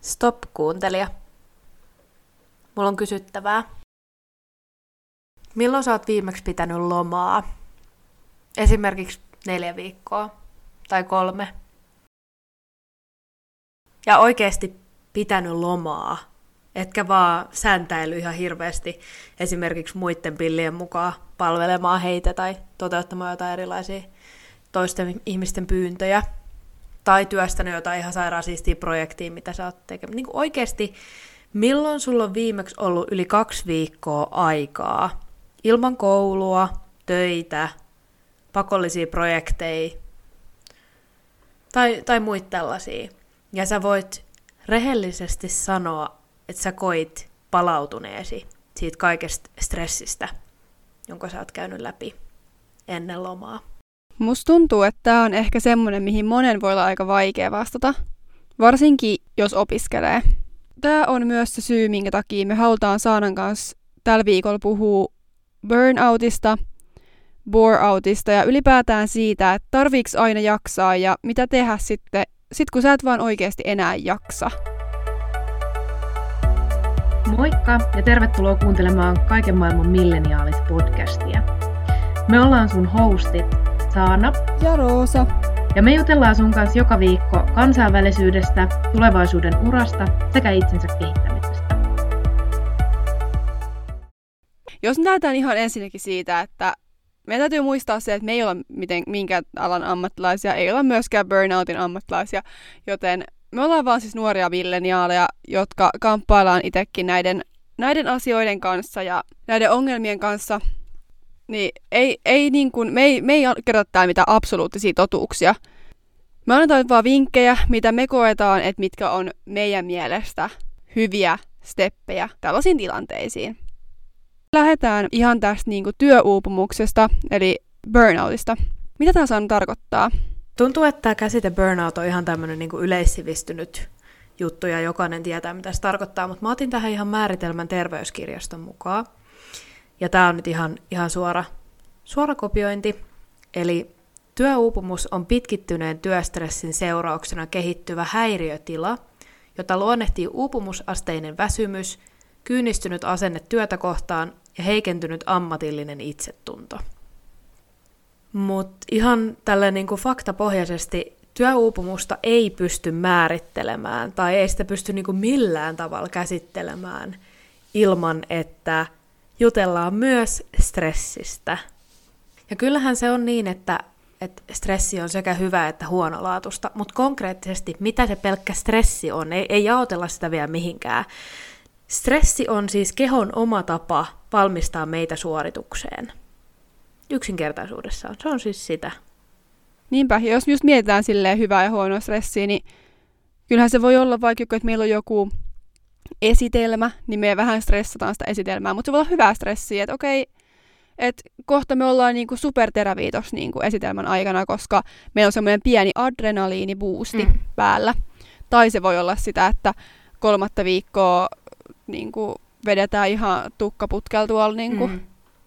Stop kuuntelija. Mulla on kysyttävää. Milloin sä oot viimeksi pitänyt lomaa? Esimerkiksi neljä viikkoa tai kolme. Ja oikeasti pitänyt lomaa. Etkä vaan säntäily ihan hirveästi esimerkiksi muiden pillien mukaan palvelemaan heitä tai toteuttamaan jotain erilaisia toisten ihmisten pyyntöjä. Tai työstänyt jotain ihan sairaan siistiä projektia, mitä sä oot tekemään. Niin oikeasti, milloin sulla on viimeksi ollut yli kaksi viikkoa aikaa ilman koulua, töitä, pakollisia projekteja tai, tai muita tällaisia. Ja sä voit rehellisesti sanoa, että sä koit palautuneesi siitä kaikesta stressistä, jonka sä oot käynyt läpi ennen lomaa. Musta tuntuu, että tämä on ehkä semmoinen, mihin monen voi olla aika vaikea vastata, varsinkin jos opiskelee. Tämä on myös se syy, minkä takia me halutaan Saanan kanssa tällä viikolla puhua burnoutista, bore-outista ja ylipäätään siitä, että tarviiks aina jaksaa ja mitä tehdä sitten, sit kun sä et vaan oikeasti enää jaksa. Moikka ja tervetuloa kuuntelemaan Kaiken maailman milleniaalit-podcastia. Me ollaan sun hostit Saana ja Roosa. Ja me jutellaan sun kanssa joka viikko kansainvälisyydestä, tulevaisuuden urasta sekä itsensä kehittämisestä. Jos lähdetään ihan ensinnäkin siitä, että meidän täytyy muistaa se, että me ei olla miten, minkään alan ammattilaisia, ei olla myöskään burnoutin ammattilaisia, joten me ollaan vaan siis nuoria milleniaaleja, jotka kamppaillaan itsekin näiden, näiden asioiden kanssa ja näiden ongelmien kanssa. Niin ei, ei niin kuin, me, ei, me ei kerrota täällä mitään absoluuttisia totuuksia. Me annetaan vaan vinkkejä, mitä me koetaan, että mitkä on meidän mielestä hyviä steppejä tällaisiin tilanteisiin. Lähdetään ihan tästä niin kuin työuupumuksesta, eli burnoutista. Mitä tämä saanut tarkoittaa? Tuntuu, että tämä käsite burnout on ihan tämmöinen niin yleissivistynyt juttu ja jokainen tietää, mitä se tarkoittaa, mutta mä otin tähän ihan määritelmän terveyskirjaston mukaan. Ja tämä on nyt ihan, ihan suora, suora kopiointi. Eli työuupumus on pitkittyneen työstressin seurauksena kehittyvä häiriötila, jota luonnehtii uupumusasteinen väsymys, kyynistynyt asenne työtä kohtaan ja heikentynyt ammatillinen itsetunto. Mutta ihan tällä niinku faktapohjaisesti työuupumusta ei pysty määrittelemään tai ei sitä pysty niinku millään tavalla käsittelemään ilman, että jutellaan myös stressistä. Ja kyllähän se on niin, että, että stressi on sekä hyvä että huonolaatusta, mutta konkreettisesti mitä se pelkkä stressi on, ei, ei jaotella sitä vielä mihinkään. Stressi on siis kehon oma tapa valmistaa meitä suoritukseen. Yksinkertaisuudessaan. Se on siis sitä. Niinpä, jos just mietitään silleen hyvää ja huonoa stressiä, niin kyllähän se voi olla vaikka, että meillä on joku esitelmä, niin me vähän stressataan sitä esitelmää, mutta se voi olla hyvää stressiä, että okei, että kohta me ollaan niinku superteräviä tuossa niinku esitelmän aikana, koska meillä on semmoinen pieni adrenaliiniboosti mm. päällä. Tai se voi olla sitä, että kolmatta viikkoa niinku vedetään ihan tukkaputkel tuolla. Niinku. Mm.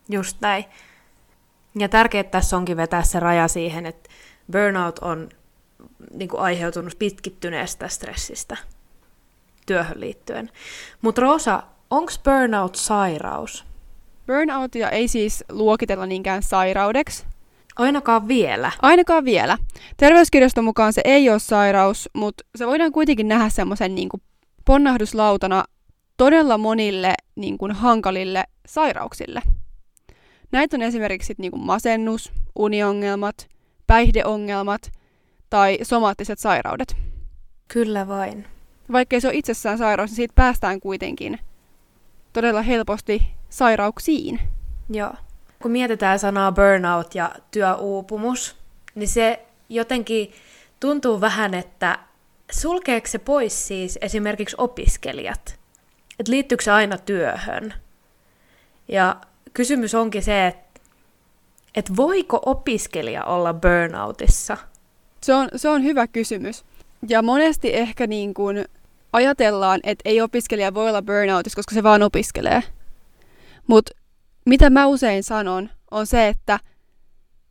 Just näin. Ja tärkeää tässä onkin vetää se raja siihen, että burnout on niin kuin aiheutunut pitkittyneestä stressistä työhön liittyen. Mutta Rosa, onko burnout sairaus? Burnoutia ei siis luokitella niinkään sairaudeksi. Ainakaan vielä. Ainakaan vielä. Terveyskirjaston mukaan se ei ole sairaus, mutta se voidaan kuitenkin nähdä semmoisen niin ponnahduslautana todella monille niin kuin, hankalille sairauksille. Näitä on esimerkiksi niin kuin masennus, uniongelmat, päihdeongelmat tai somaattiset sairaudet. Kyllä vain. Vaikkei se ole itsessään sairaus, niin siitä päästään kuitenkin todella helposti sairauksiin. Joo. Kun mietitään sanaa burnout ja työuupumus, niin se jotenkin tuntuu vähän, että sulkeeko se pois siis esimerkiksi opiskelijat? Että liittyykö se aina työhön? Ja kysymys onkin se, että et voiko opiskelija olla burnoutissa? Se on, se on hyvä kysymys. Ja monesti ehkä niin kuin ajatellaan, että ei opiskelija voi olla burnoutissa, koska se vaan opiskelee. Mutta mitä mä usein sanon, on se, että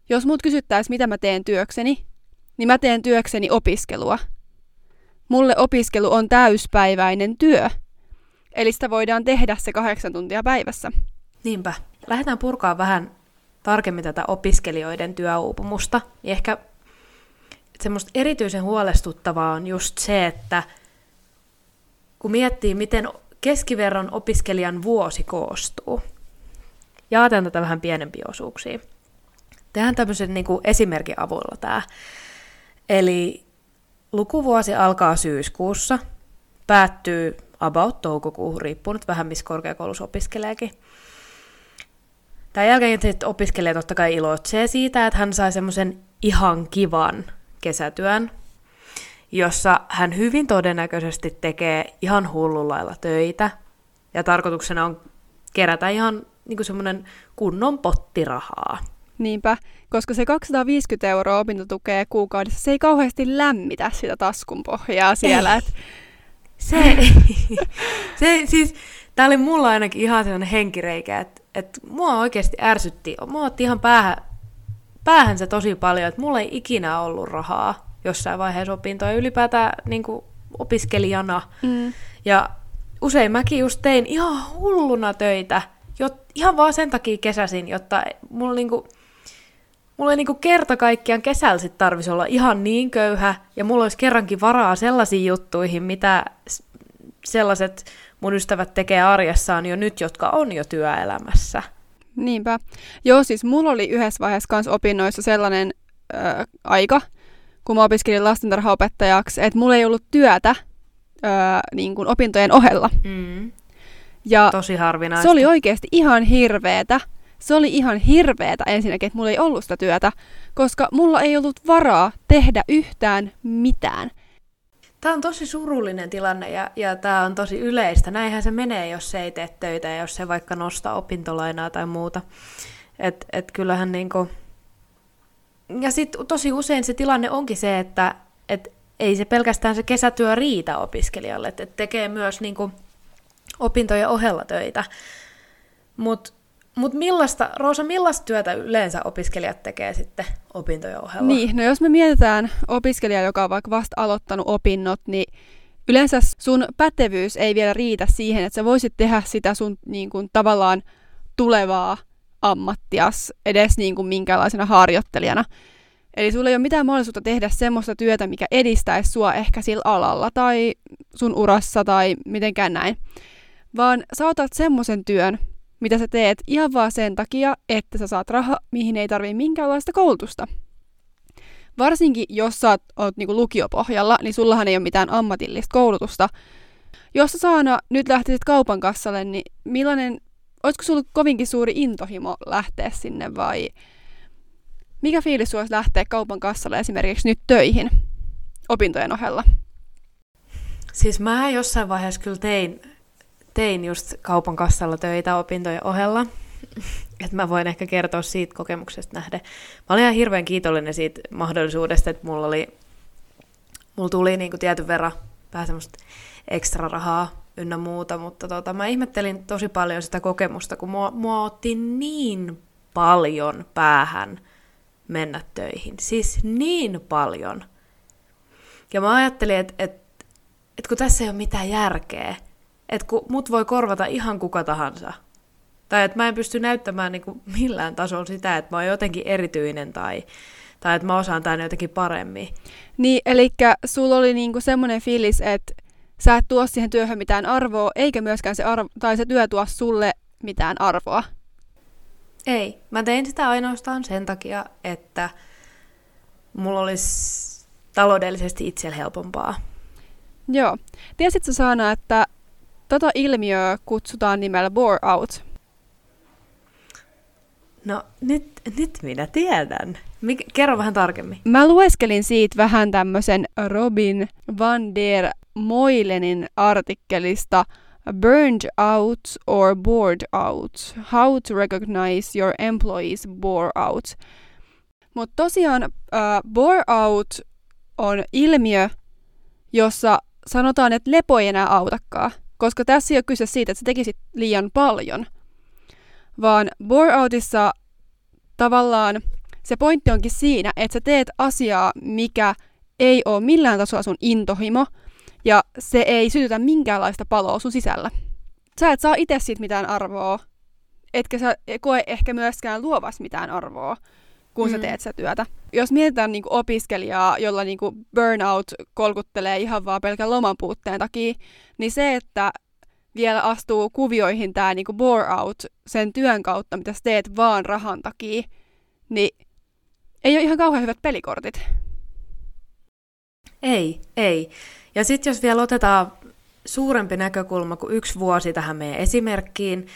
jos mut kysyttäisiin, mitä mä teen työkseni, niin mä teen työkseni opiskelua. mulle opiskelu on täyspäiväinen työ. Eli sitä voidaan tehdä se kahdeksan tuntia päivässä. Niinpä. Lähdetään purkaa vähän tarkemmin tätä opiskelijoiden työuupumusta. Ja ehkä semmoista erityisen huolestuttavaa on just se, että kun miettii, miten keskiverron opiskelijan vuosi koostuu, jaetaan tätä vähän pienempiä osuuksia. Tehdään tämmöisen niin esimerkin avulla tämä. Eli lukuvuosi alkaa syyskuussa, päättyy about toukokuuhun, riippuu nyt vähän missä korkeakoulussa opiskeleekin. Tämän jälkeen sitten opiskelija totta kai iloitsee siitä, että hän sai semmoisen ihan kivan kesätyön, jossa hän hyvin todennäköisesti tekee ihan hullulailla töitä, ja tarkoituksena on kerätä ihan niin semmoinen kunnon pottirahaa. Niinpä, koska se 250 euroa opintotukea kuukaudessa, se ei kauheasti lämmitä sitä taskun pohjaa siellä. Et... Se, se siis, tää oli mulla ainakin ihan sellainen henkireikä, että et mua oikeasti ärsytti, mua otti ihan päähän, päähän se tosi paljon, että mulla ei ikinä ollut rahaa jossain vaiheessa opintoja ylipäätään niin opiskelijana. Mm. Ja usein mäkin just tein ihan hulluna töitä, jot, ihan vaan sen takia kesäsin, jotta mulla niinku, mulla ei niinku kerta kaikkiaan kesällä sit tarvisi olla ihan niin köyhä, ja mulla olisi kerrankin varaa sellaisiin juttuihin, mitä sellaiset mun ystävät tekee arjessaan jo nyt, jotka on jo työelämässä. Niinpä. Joo, siis mulla oli yhdessä vaiheessa kans opinnoissa sellainen ö, aika, kun mä opiskelin lastentarhaopettajaksi, että mulla ei ollut työtä ö, niin kuin opintojen ohella. Mm. Ja Tosi harvinaista. Se oli oikeasti ihan hirveetä. Se oli ihan hirveetä ensinnäkin, että mulla ei ollut sitä työtä, koska mulla ei ollut varaa tehdä yhtään mitään. Tämä on tosi surullinen tilanne ja, ja tämä on tosi yleistä. Näinhän se menee, jos se ei tee töitä ja jos se vaikka nostaa opintolainaa tai muuta. Et, et kyllähän niinku... Ja sitten tosi usein se tilanne onkin se, että et ei se pelkästään se kesätyö riitä opiskelijalle, että et tekee myös niinku opintojen ohella töitä. Mutta mut millaista, Roosa, millaista työtä yleensä opiskelijat tekee sitten opintojen ohella? Niin, no jos me mietitään opiskelijaa, joka on vaikka vasta aloittanut opinnot, niin yleensä sun pätevyys ei vielä riitä siihen, että sä voisit tehdä sitä sun niin kuin, tavallaan tulevaa ammattias edes niin kuin minkälaisena harjoittelijana. Eli sulla ei ole mitään mahdollisuutta tehdä semmoista työtä, mikä edistäisi sua ehkä sillä alalla tai sun urassa tai mitenkään näin vaan sä otat semmoisen työn, mitä sä teet ihan vaan sen takia, että sä saat rahaa, mihin ei tarvii minkäänlaista koulutusta. Varsinkin jos sä oot, oot niinku lukiopohjalla, niin sullahan ei ole mitään ammatillista koulutusta. Jos sä Saana nyt lähtisit kaupan kassalle, niin millainen, olisiko sulla kovinkin suuri intohimo lähteä sinne vai mikä fiilis sulla lähteä kaupan kassalle esimerkiksi nyt töihin opintojen ohella? Siis mä jossain vaiheessa kyllä tein tein just kaupan kassalla töitä opintojen ohella. että mä voin ehkä kertoa siitä kokemuksesta nähden. Mä olin ihan hirveän kiitollinen siitä mahdollisuudesta, että mulla oli, mulla tuli niinku tietyn verran vähän semmoista ekstra rahaa ynnä muuta, mutta tota, mä ihmettelin tosi paljon sitä kokemusta, kun mua, mua otti niin paljon päähän mennä töihin. Siis niin paljon. Ja mä ajattelin, että et, et kun tässä ei ole mitään järkeä, että kun mut voi korvata ihan kuka tahansa. Tai että mä en pysty näyttämään niin kuin millään tasolla sitä, että mä oon jotenkin erityinen tai, tai että mä osaan tämän jotenkin paremmin. Niin, eli sulla oli niinku semmoinen fiilis, että sä et tuo siihen työhön mitään arvoa, eikä myöskään se, arvo, tai se työ tuo sulle mitään arvoa. Ei. Mä tein sitä ainoastaan sen takia, että mulla olisi taloudellisesti itsellä helpompaa. Joo. Tiesitkö Saana, että Tota ilmiöä kutsutaan nimellä bore out. No nyt, nyt minä tiedän. Mik, kerro vähän tarkemmin. Mä lueskelin siitä vähän tämmöisen Robin van der Moilenin artikkelista Burned Out or Bored Out. How to Recognize Your Employees Bore Out. Mutta tosiaan uh, bore out on ilmiö, jossa sanotaan, että lepo ei enää autakaan. Koska tässä ei ole kyse siitä, että sä tekisit liian paljon, vaan bore-outissa tavallaan se pointti onkin siinä, että sä teet asiaa, mikä ei ole millään tasolla sun intohimo, ja se ei sytytä minkäänlaista paloa sun sisällä. Sä et saa itse siitä mitään arvoa, etkä sä koe ehkä myöskään luovas mitään arvoa, kun mm. sä teet sitä työtä. Jos mietitään niin opiskelijaa, jolla niin burnout kolkuttelee ihan vaan pelkän loman puutteen takia, niin se, että vielä astuu kuvioihin tämä niin bore out sen työn kautta, mitä sä teet vaan rahan takia, niin ei ole ihan kauhean hyvät pelikortit. Ei, ei. Ja sitten jos vielä otetaan suurempi näkökulma kuin yksi vuosi tähän meidän esimerkkiin,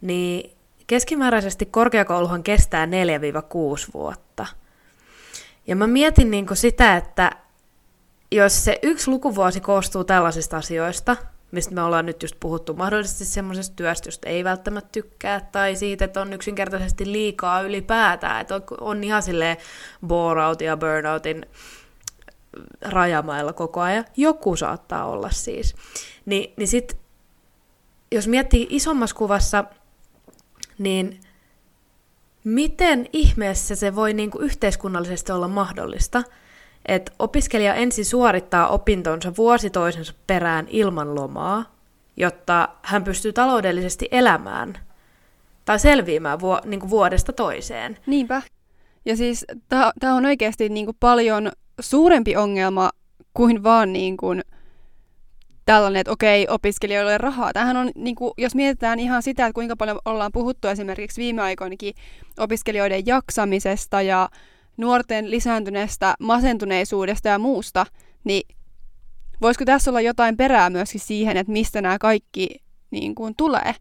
niin keskimääräisesti korkeakouluhan kestää 4-6 vuotta. Ja mä mietin niin sitä, että jos se yksi lukuvuosi koostuu tällaisista asioista, mistä me ollaan nyt just puhuttu, mahdollisesti semmoisesta työstä, josta ei välttämättä tykkää, tai siitä, että on yksinkertaisesti liikaa ylipäätään, että on, ihan silleen bore ja burnoutin rajamailla koko ajan. Joku saattaa olla siis. Ni, niin sit, jos miettii isommassa kuvassa, niin miten ihmeessä se voi niin kuin yhteiskunnallisesti olla mahdollista, että opiskelija ensin suorittaa opintonsa vuosi toisensa perään ilman lomaa, jotta hän pystyy taloudellisesti elämään tai selviämään vu- niin kuin vuodesta toiseen. Niinpä. Ja siis tämä on oikeasti niin kuin paljon suurempi ongelma kuin vaan niin kuin tällainen, että okei, opiskelijoille rahaa. Tämähän on, niin kuin, jos mietitään ihan sitä, että kuinka paljon ollaan puhuttu esimerkiksi viime aikoinakin opiskelijoiden jaksamisesta ja nuorten lisääntyneestä masentuneisuudesta ja muusta, niin voisiko tässä olla jotain perää myöskin siihen, että mistä nämä kaikki niin kuin, tulee?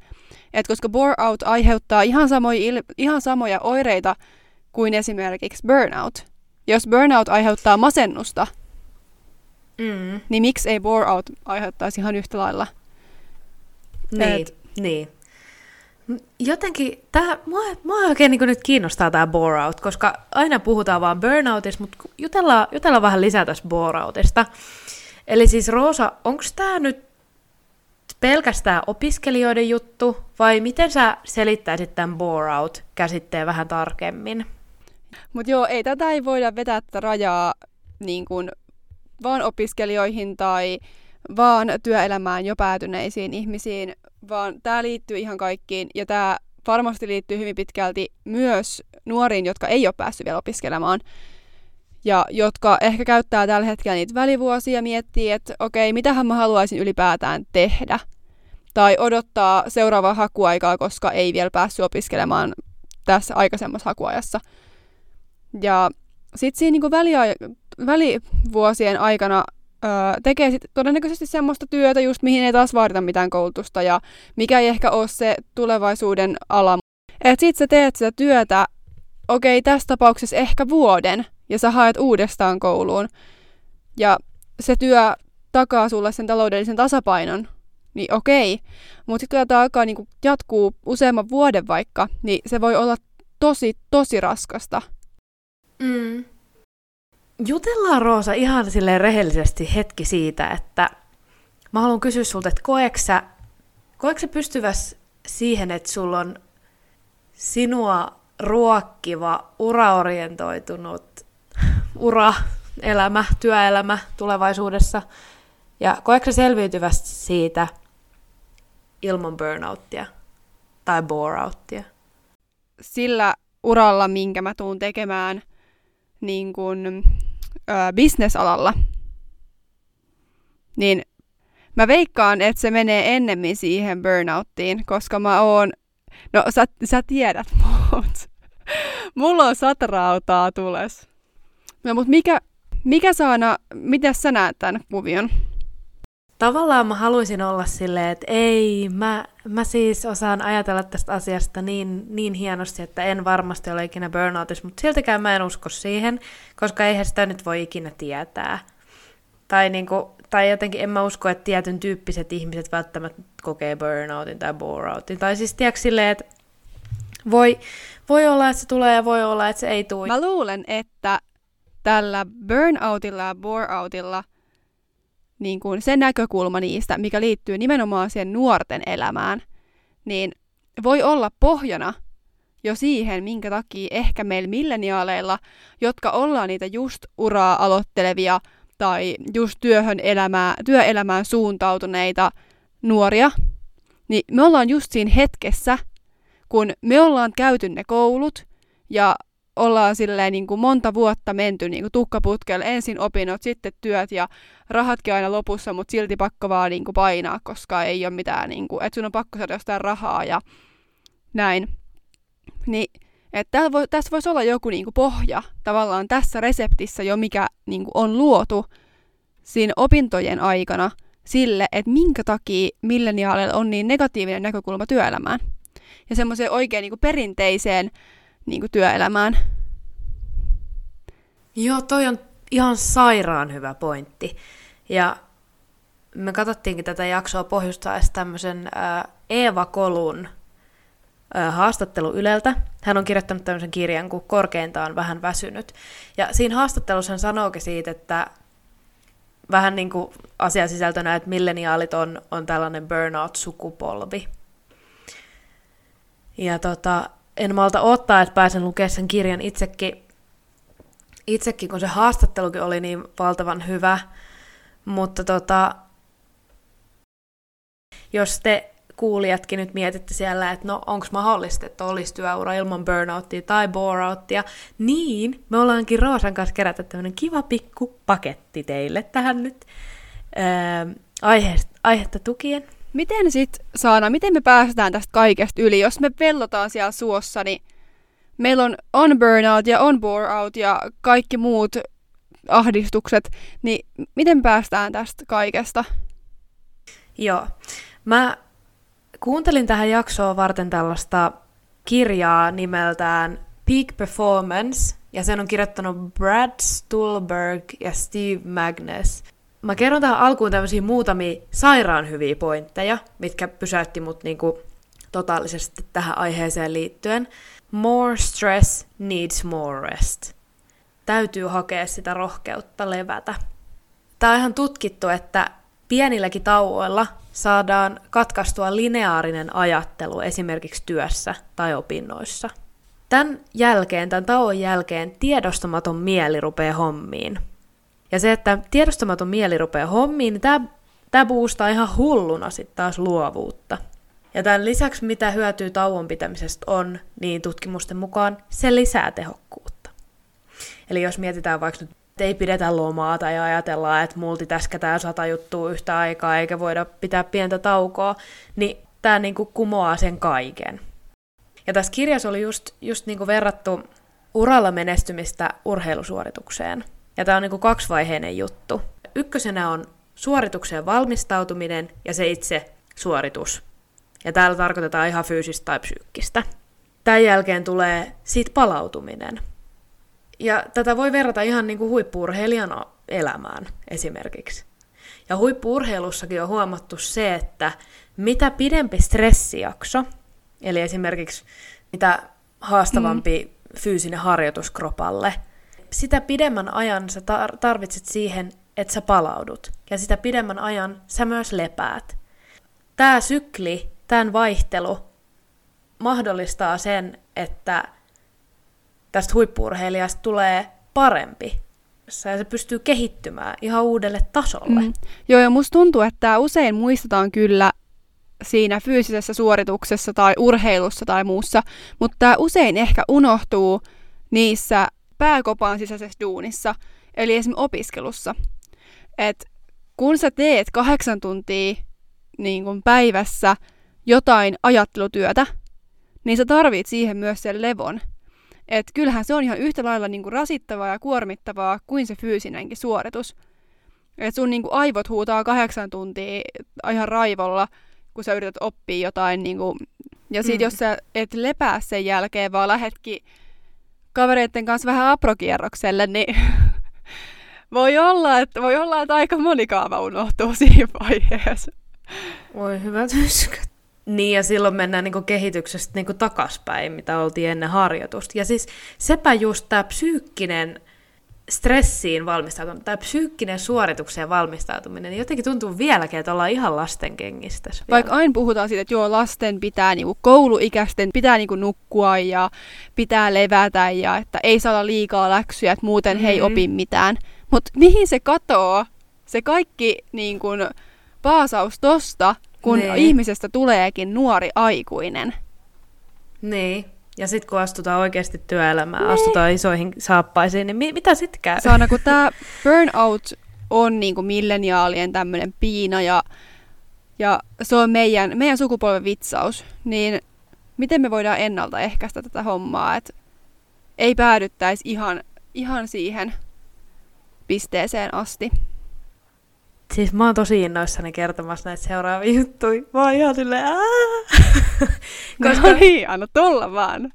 Et koska bore out aiheuttaa ihan samoja, ihan samoja oireita kuin esimerkiksi burnout. Jos burnout aiheuttaa masennusta, mm. niin miksi ei bore out aiheuttaisi ihan yhtä lailla? Niin, Et, niin. Jotenkin, tää, mua, mua oikein niin nyt kiinnostaa tämä bore out, koska aina puhutaan vaan burnoutista, mutta jutellaan, jutellaan vähän lisää tästä bore outista. Eli siis Roosa, onko tämä nyt pelkästään opiskelijoiden juttu, vai miten sä selittäisit tämän bore out käsitteen vähän tarkemmin? Mutta joo, ei tätä ei voida vetää tätä rajaa niin kuin vaan opiskelijoihin tai vaan työelämään jo päätyneisiin ihmisiin, vaan tämä liittyy ihan kaikkiin ja tämä varmasti liittyy hyvin pitkälti myös nuoriin, jotka ei ole päässyt vielä opiskelemaan ja jotka ehkä käyttää tällä hetkellä niitä välivuosia ja miettii, että okei, mitähän mä haluaisin ylipäätään tehdä. Tai odottaa seuraavaa hakuaikaa, koska ei vielä päässyt opiskelemaan tässä aikaisemmassa hakuajassa. Ja sitten siinä niin väliaja- välivuosien aikana öö, tekee sit todennäköisesti semmoista työtä, just mihin ei taas vaadita mitään koulutusta ja mikä ei ehkä ole se tulevaisuuden ala. Et sit sä teet sitä työtä, okei, okay, tässä tapauksessa ehkä vuoden, ja sä haet uudestaan kouluun. Ja se työ takaa sulle sen taloudellisen tasapainon, niin okei. Mutta sitten kun tämä alkaa niin jatkuu useamman vuoden vaikka, niin se voi olla tosi, tosi raskasta. Mm. Jutellaan Roosa ihan silleen rehellisesti hetki siitä, että mä haluan kysyä sulta, että koeksä, koeksä pystyväs siihen, että sulla on sinua ruokkiva, uraorientoitunut ura, elämä, työelämä tulevaisuudessa, ja koeksä selviytyvästi siitä ilman burnouttia tai boreouttia? Sillä uralla, minkä mä tuun tekemään niin kuin, ö, bisnesalalla, niin mä veikkaan, että se menee ennemmin siihen burnouttiin, koska mä oon, no sä, sä tiedät mut, mulla on satrautaa tules. No mut mikä, mikä saana, miten sä näet tämän kuvion? Tavallaan mä haluaisin olla silleen, että ei, mä, mä siis osaan ajatella tästä asiasta niin, niin hienosti, että en varmasti ole ikinä burnoutissa, mutta siltikään mä en usko siihen, koska eihän sitä nyt voi ikinä tietää. Tai, niinku, tai jotenkin en mä usko, että tietyn tyyppiset ihmiset välttämättä kokee burnoutin tai boreoutin. Tai siis tiedätkö silleen, että voi, voi olla, että se tulee ja voi olla, että se ei tule. Mä luulen, että tällä burnoutilla ja boreoutilla niin kuin se näkökulma niistä, mikä liittyy nimenomaan siihen nuorten elämään, niin voi olla pohjana jo siihen, minkä takia ehkä meillä milleniaaleilla, jotka ollaan niitä just uraa aloittelevia tai just työhön elämää, työelämään suuntautuneita nuoria, niin me ollaan just siinä hetkessä, kun me ollaan käyty ne koulut ja ollaan silleen niin kuin monta vuotta menty niin kuin tukkaputkelle, ensin opinnot, sitten työt ja rahatkin aina lopussa, mutta silti pakko vaan niin kuin painaa, koska ei ole mitään, niin kuin, että sun on pakko saada jostain rahaa ja näin. Niin, että voi, tässä voisi olla joku niin kuin pohja tavallaan tässä reseptissä jo, mikä niin kuin on luotu siinä opintojen aikana sille, että minkä takia milleniaaleilla on niin negatiivinen näkökulma työelämään. Ja semmoiseen oikein niin kuin perinteiseen niin kuin työelämään. Joo, toi on ihan sairaan hyvä pointti. Ja me katsottiinkin tätä jaksoa pohjustaessa tämmöisen äh, Eeva Kolun äh, haastattelu Yleltä. Hän on kirjoittanut tämmöisen kirjan kuin Korkeintaan vähän väsynyt. Ja siinä haastattelussa hän sanookin siitä, että vähän niin kuin asiasisältönä, että milleniaalit on, on tällainen burnout-sukupolvi. Ja tota, en malta ottaa, että pääsen lukemaan sen kirjan itsekin, itsekin, kun se haastattelukin oli niin valtavan hyvä. Mutta tota, jos te kuulijatkin nyt mietitte siellä, että no onko mahdollista, että olisi työura ilman burnouttia tai boreouttia, niin me ollaankin Roosan kanssa kerätä tämmöinen kiva pikku paketti teille tähän nyt ää, aiheesta, aihetta tukien. Miten sit Saana, miten me päästään tästä kaikesta yli? Jos me vellotaan siellä suossa, niin meillä on on burnout ja on bore out ja kaikki muut ahdistukset, niin miten päästään tästä kaikesta? Joo. Mä kuuntelin tähän jaksoon varten tällaista kirjaa nimeltään Peak Performance, ja sen on kirjoittanut Brad Stulberg ja Steve Magnus. Mä kerron tähän alkuun tämmöisiä muutamia sairaan hyviä pointteja, mitkä pysäytti mut niinku totaalisesti tähän aiheeseen liittyen. More stress needs more rest. Täytyy hakea sitä rohkeutta levätä. Tämä on ihan tutkittu, että pienilläkin tauoilla saadaan katkaistua lineaarinen ajattelu esimerkiksi työssä tai opinnoissa. Tämän jälkeen, tämän tauon jälkeen, tiedostamaton mieli rupeaa hommiin. Ja se, että tiedostamaton mieli rupeaa hommiin, niin tämä, tämä boostaa ihan hulluna sitten taas luovuutta. Ja tämän lisäksi, mitä hyötyy tauon pitämisestä on, niin tutkimusten mukaan se lisää tehokkuutta. Eli jos mietitään vaikka nyt ei pidetä lomaa tai ajatellaan, että multitäskätään sata juttua yhtä aikaa eikä voida pitää pientä taukoa, niin tämä niinku kumoaa sen kaiken. Ja tässä kirjassa oli just, just niinku verrattu uralla menestymistä urheilusuoritukseen. Ja tämä on niinku kaksivaiheinen juttu. Ykkösenä on suoritukseen valmistautuminen ja se itse suoritus. Ja täällä tarkoitetaan ihan fyysistä tai psyykkistä. Tämän jälkeen tulee sit palautuminen – ja tätä voi verrata ihan niin kuin huippuurheilijan elämään esimerkiksi. Ja huippuurheilussakin on huomattu se, että mitä pidempi stressijakso, eli esimerkiksi mitä haastavampi mm. fyysinen harjoitus kropalle, sitä pidemmän ajan sä tar- tarvitset siihen, että sä palaudut. Ja sitä pidemmän ajan sä myös lepäät. Tämä sykli, tämän vaihtelu mahdollistaa sen, että tästä huippuurheilijasta tulee parempi. Ja se pystyy kehittymään ihan uudelle tasolle. Mm. Joo, ja musta tuntuu, että usein muistetaan kyllä siinä fyysisessä suorituksessa tai urheilussa tai muussa, mutta usein ehkä unohtuu niissä pääkopan sisäisessä duunissa, eli esimerkiksi opiskelussa. Et kun sä teet kahdeksan tuntia niin kun päivässä jotain ajattelutyötä, niin sä tarvit siihen myös sen levon. Et kyllähän se on ihan yhtä lailla niinku rasittavaa ja kuormittavaa kuin se fyysinenkin suoritus. Et sun niinku aivot huutaa kahdeksan tuntia ihan raivolla, kun sä yrität oppia jotain. Niinku, ja sit mm. jos sä et lepää sen jälkeen, vaan lähetkin kavereiden kanssa vähän aprokierrokselle, niin voi olla, että, voi olla, että aika moni kaava unohtuu siinä vaiheessa. Voi hyvät yskät. Niin, ja silloin mennään niin kehityksestä niin takaspäin, mitä oltiin ennen harjoitusta. Ja siis sepä just tämä psyykkinen stressiin valmistautuminen tai psyykkinen suoritukseen valmistautuminen, niin jotenkin tuntuu vieläkin, että ollaan ihan lasten kengistä. Vaikka aina puhutaan siitä, että joo, lasten pitää, niinku, kouluikäisten pitää niinku, nukkua ja pitää levätä ja että ei saa olla liikaa läksyjä, että muuten mm-hmm. he ei mm-hmm. opi mitään. Mutta mihin se katoo, se kaikki niin kun, paasaus tosta, kun niin. ihmisestä tuleekin nuori aikuinen? Niin. Ja sitten kun astutaan oikeasti työelämään, niin. astutaan isoihin saappaisiin, niin mi- mitä sitten käy? Saana, kun tämä burnout on niinku milleniaalien tämmöinen piina ja, ja se on meidän, meidän sukupolven vitsaus, niin miten me voidaan ennaltaehkäistä tätä hommaa, että ei päädyttäisi ihan, ihan siihen pisteeseen asti. Siis mä oon tosi innoissani kertomassa näitä seuraavia juttuja. Mä oon ihan silleen, Koska... No niin, anna tulla vaan.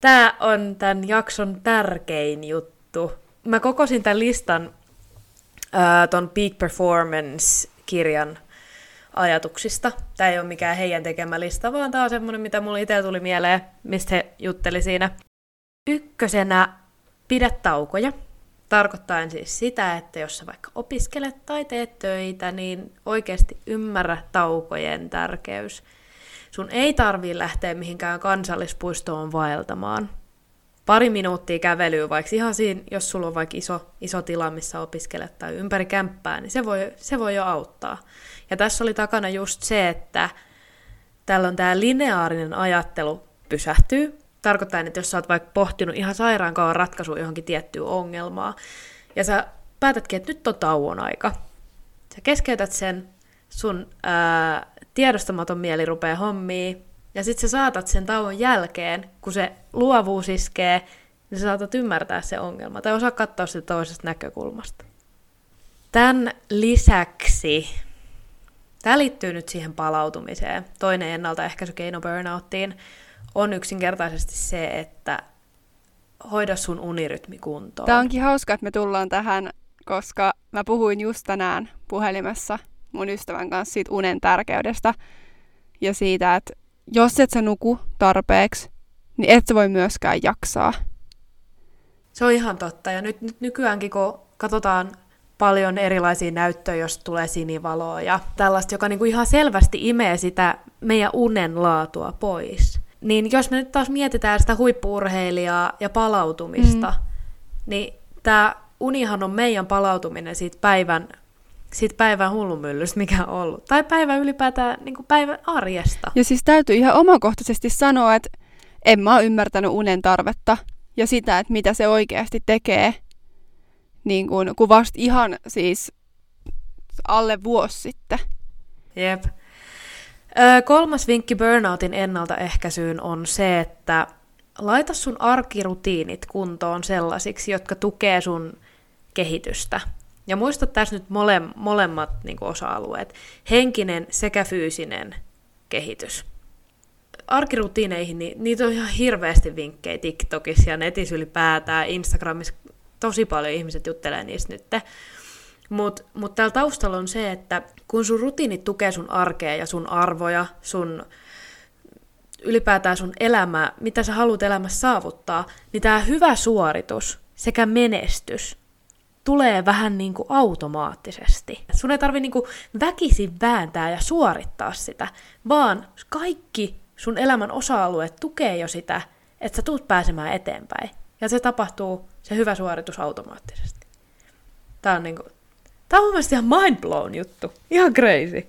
Tää on tämän jakson tärkein juttu. Mä kokosin tämän listan äh, ton Peak Performance-kirjan ajatuksista. Tämä ei ole mikään heidän tekemä lista, vaan tämä on semmoinen, mitä mulle itse tuli mieleen, mistä he jutteli siinä. Ykkösenä pidä taukoja. Tarkoittaen siis sitä, että jos sä vaikka opiskelet tai teet töitä, niin oikeasti ymmärrä taukojen tärkeys. Sun ei tarvii lähteä mihinkään kansallispuistoon vaeltamaan. Pari minuuttia kävelyä, vaikka ihan siinä, jos sulla on vaikka iso, iso tila, missä opiskelet tai ympäri kämppää, niin se voi, se voi jo auttaa. Ja tässä oli takana just se, että tällä on tämä lineaarinen ajattelu pysähtyy, tarkoittaa, että jos sä oot vaikka pohtinut ihan sairaan kauan ratkaisua johonkin tiettyyn ongelmaan, ja sä päätätkin, että nyt on tauon aika, sä keskeytät sen, sun ää, tiedostamaton mieli rupeaa hommiin, ja sitten sä saatat sen tauon jälkeen, kun se luovuus iskee, niin sä saatat ymmärtää se ongelma, tai osaa katsoa sitä toisesta näkökulmasta. Tämän lisäksi, tämä liittyy nyt siihen palautumiseen, toinen ennaltaehkäisykeino burnouttiin, on yksinkertaisesti se, että hoida sun unirytmi kuntoon. Tämä onkin hauska, että me tullaan tähän, koska mä puhuin just tänään puhelimessa mun ystävän kanssa siitä unen tärkeydestä ja siitä, että jos et sä nuku tarpeeksi, niin et sä voi myöskään jaksaa. Se on ihan totta. Ja nyt, nyt nykyäänkin, kun katsotaan paljon erilaisia näyttöjä, jos tulee sinivaloa ja tällaista, joka niinku ihan selvästi imee sitä meidän unen laatua pois. Niin jos me nyt taas mietitään sitä huippuurheilijaa ja palautumista, mm. niin tämä unihan on meidän palautuminen siitä päivän, siitä päivän hullumyllystä, mikä on ollut. Tai päivän ylipäätään niin päivän arjesta. Ja siis täytyy ihan omakohtaisesti sanoa, että en mä ole ymmärtänyt unen tarvetta ja sitä, että mitä se oikeasti tekee. Niin kuin, kun vasta ihan siis alle vuosi sitten. Jep. Kolmas vinkki burnoutin ennaltaehkäisyyn on se, että laita sun arkirutiinit kuntoon sellaisiksi, jotka tukee sun kehitystä. Ja muista tässä nyt mole, molemmat niin osa-alueet, henkinen sekä fyysinen kehitys. Arkirutiineihin, niin niitä on ihan hirveästi vinkkejä TikTokissa ja netissä ylipäätään, Instagramissa tosi paljon ihmiset juttelee niistä nyt. Mutta mut täällä taustalla on se, että kun sun rutiinit tukee sun arkea ja sun arvoja, sun ylipäätään sun elämää, mitä sä haluat elämässä saavuttaa, niin tämä hyvä suoritus sekä menestys tulee vähän niin kuin automaattisesti. Sun ei tarvi niin kuin väkisin vääntää ja suorittaa sitä, vaan kaikki sun elämän osa-alueet tukee jo sitä, että sä tuut pääsemään eteenpäin. Ja se tapahtuu, se hyvä suoritus automaattisesti. Tämä on niin kuin, Tämä on mun mielestä ihan mindblown juttu. Ihan crazy.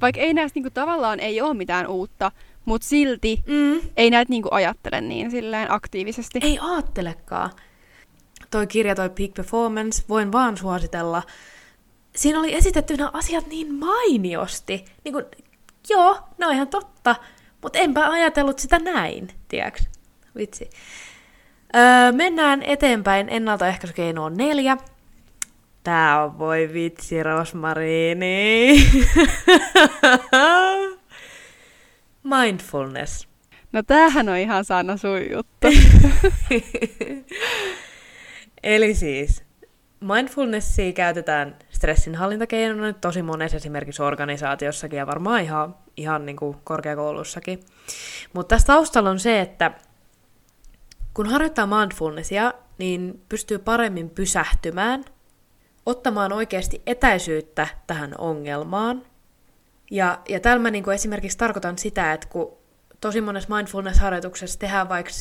Vaikka ei näistä niinku, tavallaan ei ole mitään uutta, mutta silti mm. ei näitä niinku, ajattele niin silleen aktiivisesti. Ei aattelekaan. Toi kirja, toi Peak Performance, voin vaan suositella. Siinä oli esitetty nämä asiat niin mainiosti. Niin kuin, joo, ne on ihan totta, mutta enpä ajatellut sitä näin, tiedäks? Vitsi. Öö, mennään eteenpäin ennaltaehkäisykeinoon neljä. Tää on voi vitsi, Rosmarini. Mindfulness. No tämähän on ihan sana sun juttu. Eli siis, mindfulnessia käytetään stressinhallintakeinona tosi monessa esimerkiksi organisaatiossakin ja varmaan ihan, ihan niin kuin korkeakoulussakin. Mutta tässä taustalla on se, että kun harjoittaa mindfulnessia, niin pystyy paremmin pysähtymään – ottamaan oikeasti etäisyyttä tähän ongelmaan. Ja, ja tällä mä niin kuin esimerkiksi tarkoitan sitä, että kun tosi monessa mindfulness-harjoituksessa tehdään vaikka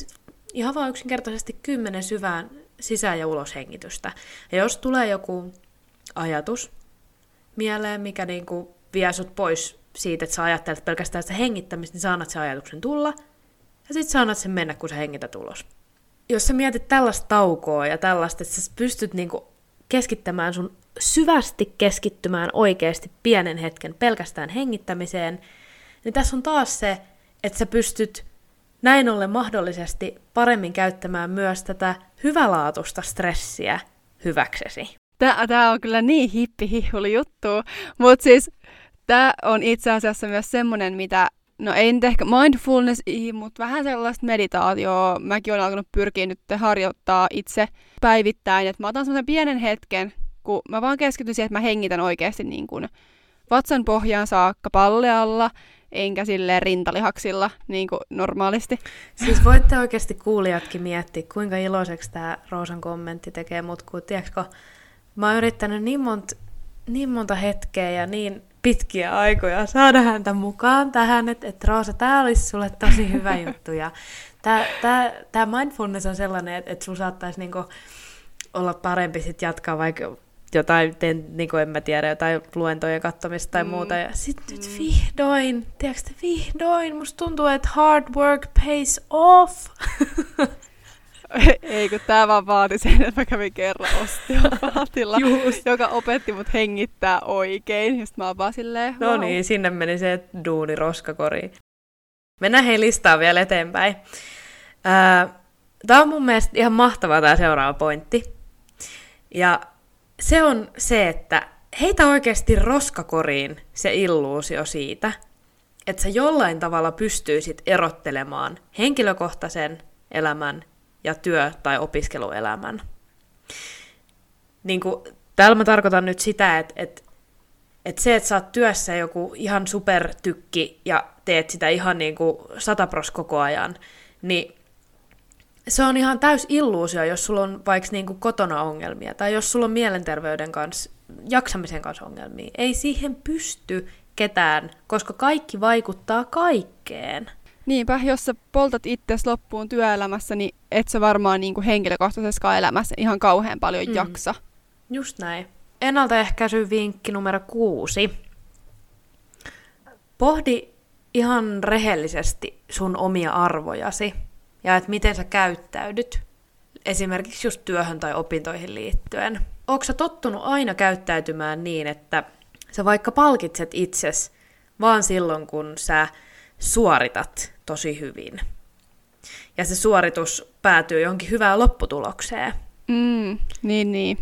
ihan vain yksinkertaisesti kymmenen syvään, sisään- ja uloshengitystä. Ja jos tulee joku ajatus mieleen, mikä niin kuin vie sut pois siitä, että sä ajattelet pelkästään sitä hengittämistä, niin sä annat sen ajatuksen tulla, ja sitten sä annat sen mennä, kun sä hengität ulos. Jos sä mietit tällaista taukoa ja tällaista, että sä pystyt niinku keskittämään sun syvästi keskittymään oikeasti pienen hetken pelkästään hengittämiseen, niin tässä on taas se, että sä pystyt näin ollen mahdollisesti paremmin käyttämään myös tätä hyvälaatusta stressiä hyväksesi. Tämä on kyllä niin hippi juttu, mutta siis tämä on itse asiassa myös semmoinen, mitä No ei nyt ehkä mindfulness, mutta vähän sellaista meditaatioa. Mäkin olen alkanut pyrkiä nyt harjoittaa itse päivittäin. Että mä otan semmoisen pienen hetken, kun mä vaan keskityn siihen, että mä hengitän oikeasti niin kuin vatsan pohjaan saakka pallealla, enkä sille rintalihaksilla niin kuin normaalisti. Siis voitte oikeasti kuulijatkin miettiä, kuinka iloiseksi tämä Roosan kommentti tekee mut, kun tiedätkö, mä oon yrittänyt niin monta, niin monta hetkeä ja niin pitkiä aikoja saada häntä mukaan tähän, että, että Roosa, tämä olisi sulle tosi hyvä juttu. Ja tämä, mindfulness on sellainen, että, että sun saattaisi niinku olla parempi sit jatkaa vaikka jotain, teen, niin kuin en mä tiedä, jotain luentojen katsomista tai mm. muuta. Ja sitten mm. nyt vihdoin, tiedätkö vihdoin, musta tuntuu, että hard work pays off. Ei, kun tää vaan vaati sen, että mä kävin kerran osteopaatilla, joka opetti mut hengittää oikein. Ja mä oon vaan silleen, wow. No niin, sinne meni se duuni roskakoriin. Mennään hei listaa vielä eteenpäin. Tämä on mun mielestä ihan mahtava tämä seuraava pointti. Ja se on se, että heitä oikeasti roskakoriin se illuusio siitä, että sä jollain tavalla pystyisit erottelemaan henkilökohtaisen elämän ja työ- tai opiskeluelämän. Niin kuin, täällä mä tarkoitan nyt sitä, että, että, että se, että sä oot työssä joku ihan supertykki ja teet sitä ihan niin kuin satapros koko ajan, niin se on ihan täys illuusio, jos sulla on vaikka niin kuin kotona ongelmia tai jos sulla on mielenterveyden kanssa, jaksamisen kanssa ongelmia. Ei siihen pysty ketään, koska kaikki vaikuttaa kaikkeen. Niinpä, jos sä poltat itsesi loppuun työelämässä, niin et sä varmaan niin kuin henkilökohtaisessa elämässä ihan kauhean paljon mm. jaksa. Just näin. Ennaltaehkäisy vinkki numero kuusi. Pohdi ihan rehellisesti sun omia arvojasi ja että miten sä käyttäydyt esimerkiksi just työhön tai opintoihin liittyen. Onko sä tottunut aina käyttäytymään niin, että sä vaikka palkitset itses vaan silloin, kun sä suoritat tosi hyvin. Ja se suoritus päätyy johonkin hyvään lopputulokseen. Mm, niin, niin.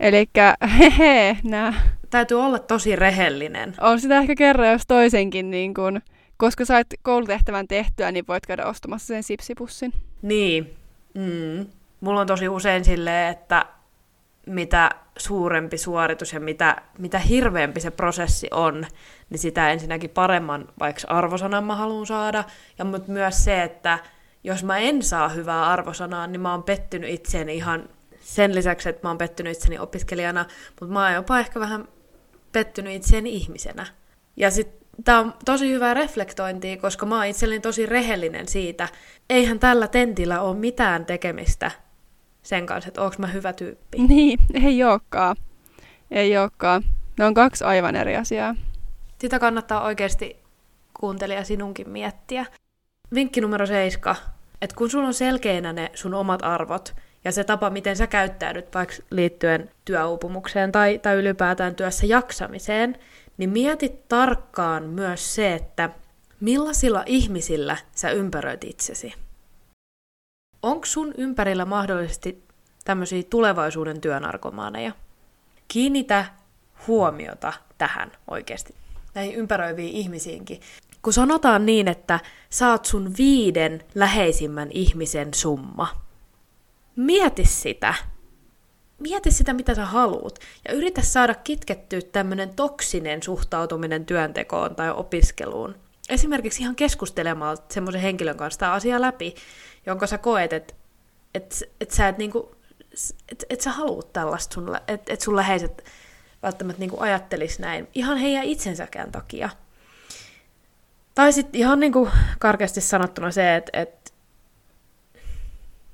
Eli hehe, nää. Täytyy olla tosi rehellinen. On sitä ehkä kerran jos toisenkin, niin kun, koska sait koulutehtävän tehtyä, niin voit käydä ostamassa sen sipsipussin. Niin. Mm. Mulla on tosi usein silleen, että mitä suurempi suoritus ja mitä, mitä hirveämpi se prosessi on, niin sitä ensinnäkin paremman vaikka arvosanan mä haluan saada, ja mutta myös se, että jos mä en saa hyvää arvosanaa, niin mä oon pettynyt itseeni ihan sen lisäksi, että mä oon pettynyt itseni opiskelijana, mutta mä oon jopa ehkä vähän pettynyt itseeni ihmisenä. Ja sitten tämä on tosi hyvää reflektointia, koska mä oon itselleni tosi rehellinen siitä. Eihän tällä tentillä ole mitään tekemistä sen kanssa, että onko mä hyvä tyyppi. Niin, ei olekaan. Ei olekaan. Ne on kaksi aivan eri asiaa. Sitä kannattaa oikeasti kuuntelija sinunkin miettiä. Vinkki numero seiska, että kun sulla on selkeänä ne sun omat arvot ja se tapa, miten sä käyttäydyt vaikka liittyen työuupumukseen tai, tai ylipäätään työssä jaksamiseen, niin mieti tarkkaan myös se, että millaisilla ihmisillä sä ympäröit itsesi. Onko sun ympärillä mahdollisesti tämmöisiä tulevaisuuden työnarkomaaneja? Kiinnitä huomiota tähän oikeasti, näihin ympäröiviin ihmisiinkin. Kun sanotaan niin, että saat sun viiden läheisimmän ihmisen summa. Mieti sitä. Mieti sitä, mitä sä haluut. Ja yritä saada kitkettyä tämmöinen toksinen suhtautuminen työntekoon tai opiskeluun. Esimerkiksi ihan keskustelemalla semmoisen henkilön kanssa tämä asia läpi jonka sä koet, että et, et sä et niinku, et, et sä haluut tällaista sun, että et sun läheiset välttämättä niinku ajattelis näin, ihan heidän itsensäkään takia. Tai sitten ihan niinku karkeasti sanottuna se, että et,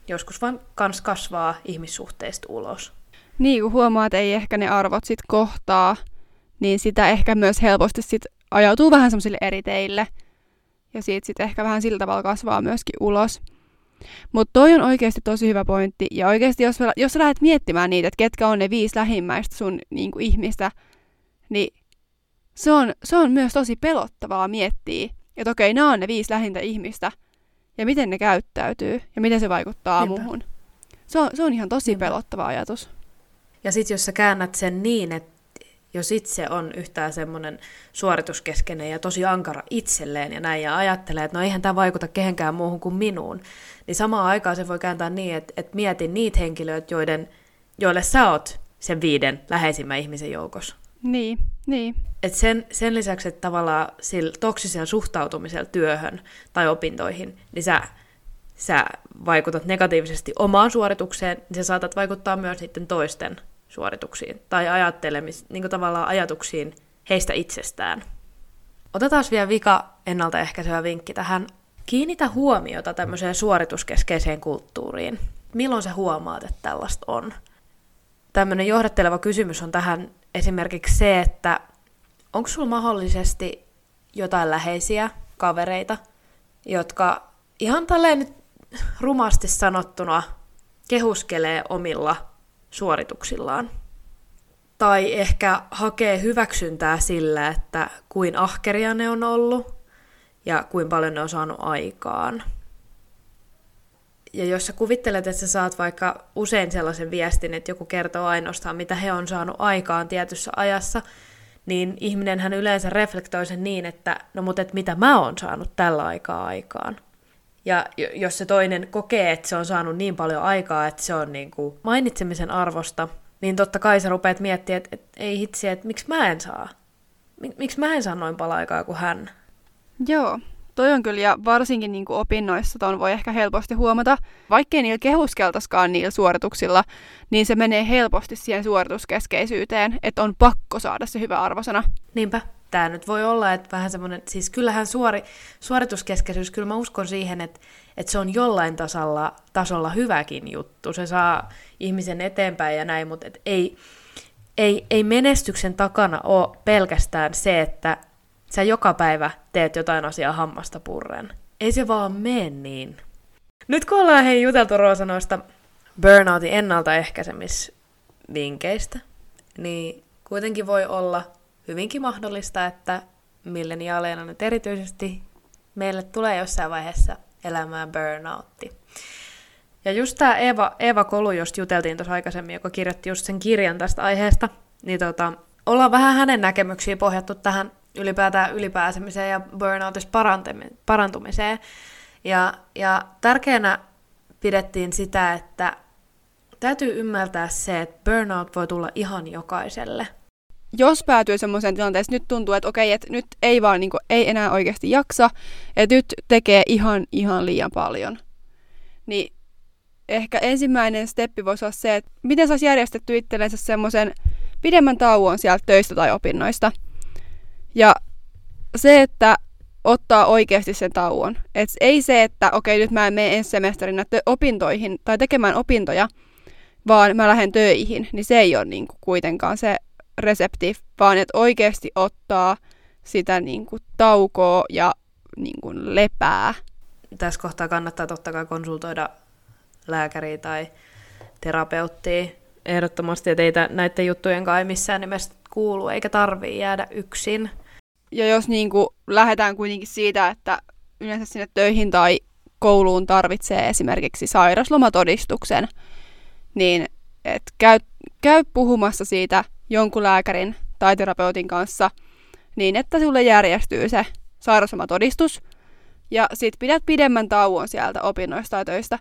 joskus vaan kans kasvaa ihmissuhteista ulos. Niin, kun huomaa, että ei ehkä ne arvot sit kohtaa, niin sitä ehkä myös helposti sit ajautuu vähän semmoisille eri teille. Ja siitä sitten ehkä vähän sillä tavalla kasvaa myöskin ulos. Mutta toi on oikeasti tosi hyvä pointti. Ja oikeasti jos, jos sä lähdet miettimään niitä, että ketkä on ne viisi lähimmäistä sun niin kuin ihmistä, niin se on, se on myös tosi pelottavaa miettiä, että okei, nämä on ne viisi lähintä ihmistä, ja miten ne käyttäytyy, ja miten se vaikuttaa Niinpä. muuhun. Se on, se on ihan tosi Niinpä. pelottava ajatus. Ja sitten jos sä käännät sen niin, että jos itse on yhtään semmoinen suorituskeskeinen ja tosi ankara itselleen ja näin, ja ajattelee, että no eihän tämä vaikuta kehenkään muuhun kuin minuun, niin samaan aikaan se voi kääntää niin, että, että mietin niitä henkilöitä, joiden, joille sä oot sen viiden läheisimmän ihmisen joukossa. Niin, niin. Et sen, sen lisäksi, että tavallaan sillä toksisella suhtautumisella työhön tai opintoihin, niin sä, sä vaikutat negatiivisesti omaan suoritukseen, niin sä saatat vaikuttaa myös niiden toisten suorituksiin tai ajattelemis, niin tavallaan ajatuksiin heistä itsestään. Otetaan vielä vika ennaltaehkäisevä vinkki tähän. Kiinnitä huomiota tämmöiseen suorituskeskeiseen kulttuuriin. Milloin sä huomaat, että tällaista on? Tämmöinen johdatteleva kysymys on tähän esimerkiksi se, että onko sulla mahdollisesti jotain läheisiä kavereita, jotka ihan tälleen nyt rumasti sanottuna kehuskelee omilla suorituksillaan. Tai ehkä hakee hyväksyntää sillä, että kuin ahkeria ne on ollut ja kuin paljon ne on saanut aikaan. Ja jos sä kuvittelet, että sä saat vaikka usein sellaisen viestin, että joku kertoo ainoastaan, mitä he on saanut aikaan tietyssä ajassa, niin ihminen hän yleensä reflektoi sen niin, että no mutta et mitä mä oon saanut tällä aikaa aikaan. Ja jos se toinen kokee, että se on saanut niin paljon aikaa, että se on niin kuin mainitsemisen arvosta, niin totta kai sä rupeat miettimään, että, että ei hitsi, että miksi mä en saa. Miksi mä en saa noin paljon aikaa kuin hän. Joo, toi on kyllä, ja varsinkin niin kuin opinnoissa ton voi ehkä helposti huomata, vaikkei niillä kehuskeltaskaan niillä suorituksilla, niin se menee helposti siihen suorituskeskeisyyteen, että on pakko saada se hyvä arvosana. Niinpä tämä nyt voi olla, että vähän semmoinen, siis kyllähän suori, suorituskeskeisyys, kyllä mä uskon siihen, että, että se on jollain tasalla, tasolla hyväkin juttu. Se saa ihmisen eteenpäin ja näin, mutta et ei, ei, ei menestyksen takana ole pelkästään se, että sä joka päivä teet jotain asiaa hammasta purren. Ei se vaan mene niin. Nyt kun ollaan hei juteltu Roosa noista burnoutin ennaltaehkäisemisvinkkeistä, niin kuitenkin voi olla hyvinkin mahdollista, että milleniaaleina nyt erityisesti meille tulee jossain vaiheessa elämään burnoutti. Ja just tämä Eva, Eva Kolu, josta juteltiin tuossa aikaisemmin, joka kirjoitti just sen kirjan tästä aiheesta, niin tota, ollaan vähän hänen näkemyksiä pohjattu tähän ylipäätään ylipääsemiseen ja burnoutissa parantumiseen. Ja, ja tärkeänä pidettiin sitä, että täytyy ymmärtää se, että burnout voi tulla ihan jokaiselle – jos päätyy semmoiseen tilanteeseen, nyt tuntuu, että okei, että nyt ei vaan niin kuin, ei enää oikeasti jaksa, että nyt tekee ihan, ihan liian paljon, niin ehkä ensimmäinen steppi voisi olla se, että miten saisi järjestetty itsellensä semmoisen pidemmän tauon sieltä töistä tai opinnoista. Ja se, että ottaa oikeasti sen tauon. Et ei se, että okei, nyt mä en mene ensi semesterinä opintoihin tai tekemään opintoja, vaan mä lähden töihin, niin se ei ole niin kuin kuitenkaan se resepti, vaan että oikeasti ottaa sitä niin kuin, taukoa ja niin kuin, lepää. Tässä kohtaa kannattaa totta kai konsultoida lääkäriä tai terapeuttia ehdottomasti, että ei näiden juttujen kai missään nimessä kuulu eikä tarvii jäädä yksin. Ja jos niin kuin, lähdetään kuitenkin siitä, että yleensä sinne töihin tai kouluun tarvitsee esimerkiksi sairaslomatodistuksen, niin et käy, käy puhumassa siitä jonkun lääkärin tai terapeutin kanssa niin, että sulle järjestyy se sairauslomatodistus ja sit pidät pidemmän tauon sieltä opinnoista tai töistä.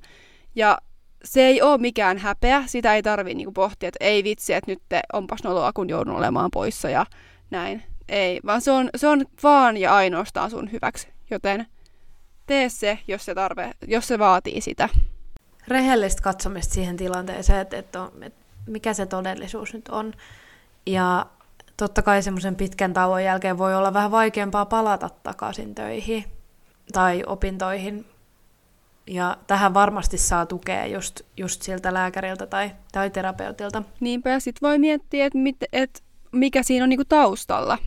Ja se ei ole mikään häpeä, sitä ei tarvitse niinku pohtia, että ei vitsi, että nyt onpas noloa, kun joudun olemaan poissa ja näin. Ei, vaan se on, se on vaan ja ainoastaan sun hyväksi, joten tee se, jos se, tarve, jos se vaatii sitä. Rehellistä katsomista siihen tilanteeseen, että, että, on, että mikä se todellisuus nyt on. Ja totta kai semmoisen pitkän tauon jälkeen voi olla vähän vaikeampaa palata takaisin töihin tai opintoihin. Ja tähän varmasti saa tukea just, just siltä lääkäriltä tai, tai terapeutilta. Niinpä, ja sitten voi miettiä, että mit, et mikä siinä on niinku taustalla.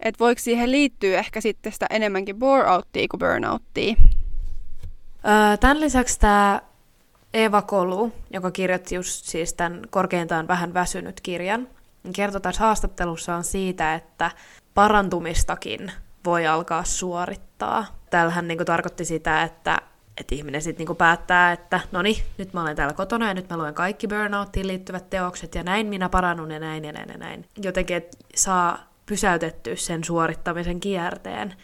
Että voiko siihen liittyä ehkä sitten sitä enemmänkin bore-outtia kuin burnouttia. Öö, tämän lisäksi tämä Eva Kolu, joka kirjoitti just siis tämän korkeintaan vähän väsynyt kirjan, kertoi tässä haastattelussaan siitä, että parantumistakin voi alkaa suorittaa. Täällähän niin tarkoitti sitä, että, että ihminen sitten niin päättää, että no niin, nyt mä olen täällä kotona ja nyt mä luen kaikki burnouttiin liittyvät teokset ja näin minä parannun ja näin ja näin ja näin. Jotenkin, että saa pysäytettyä sen suorittamisen kierteen,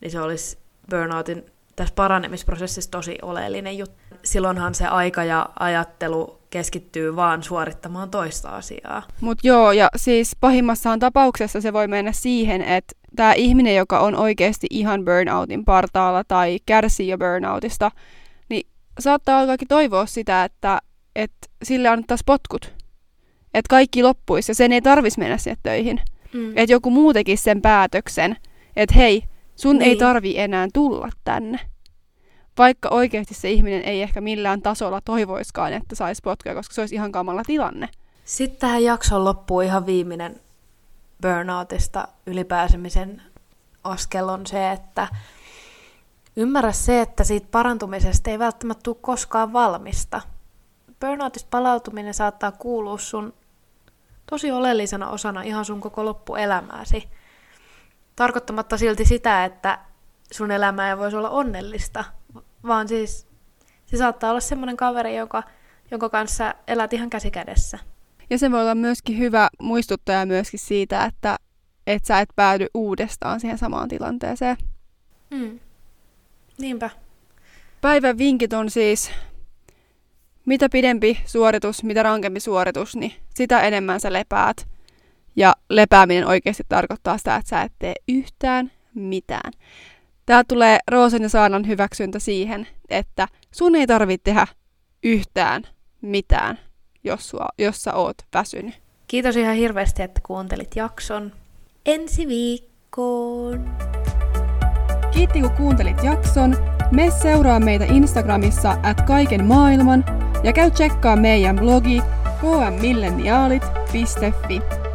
niin se olisi burnoutin tässä paranemisprosessissa tosi oleellinen juttu. Silloinhan se aika ja ajattelu keskittyy vaan suorittamaan toista asiaa. Mutta joo, ja siis pahimmassaan tapauksessa se voi mennä siihen, että tämä ihminen, joka on oikeasti ihan burnoutin partaalla tai kärsii jo burnoutista, niin saattaa alkaakin toivoa sitä, että, että sille annettaisiin potkut. Että kaikki loppuisi ja sen ei tarvitsisi mennä sinne töihin. Mm. Että joku muu tekisi sen päätöksen, että hei, sun niin. ei tarvi enää tulla tänne. Vaikka oikeasti se ihminen ei ehkä millään tasolla toivoiskaan, että saisi potkuja, koska se olisi ihan kamala tilanne. Sitten tähän jakson loppuu ihan viimeinen burnoutista ylipääsemisen askel on se, että ymmärrä se, että siitä parantumisesta ei välttämättä tule koskaan valmista. Burnoutista palautuminen saattaa kuulua sun tosi oleellisena osana ihan sun koko loppuelämääsi. Tarkoittamatta silti sitä, että sun elämä ei voisi olla onnellista, vaan siis se saattaa olla semmoinen kaveri, joka, jonka kanssa elät ihan käsikädessä. Ja se voi olla myöskin hyvä muistuttaja myöskin siitä, että et sä et päädy uudestaan siihen samaan tilanteeseen. Mm. Niinpä. Päivän vinkit on siis, mitä pidempi suoritus, mitä rankempi suoritus, niin sitä enemmän sä lepäät. Ja lepääminen oikeasti tarkoittaa sitä, että sä et tee yhtään mitään. Tää tulee Roosen ja Saanan hyväksyntä siihen, että sun ei tarvitse tehdä yhtään mitään jos, sua, jos sä oot väsynyt. Kiitos ihan hirveästi, että kuuntelit jakson. Ensi viikkoon! Kiitti kun kuuntelit jakson. Me seuraa meitä Instagramissa at kaiken maailman ja käy tsekkaa meidän blogi kmmilleniaalit.fi.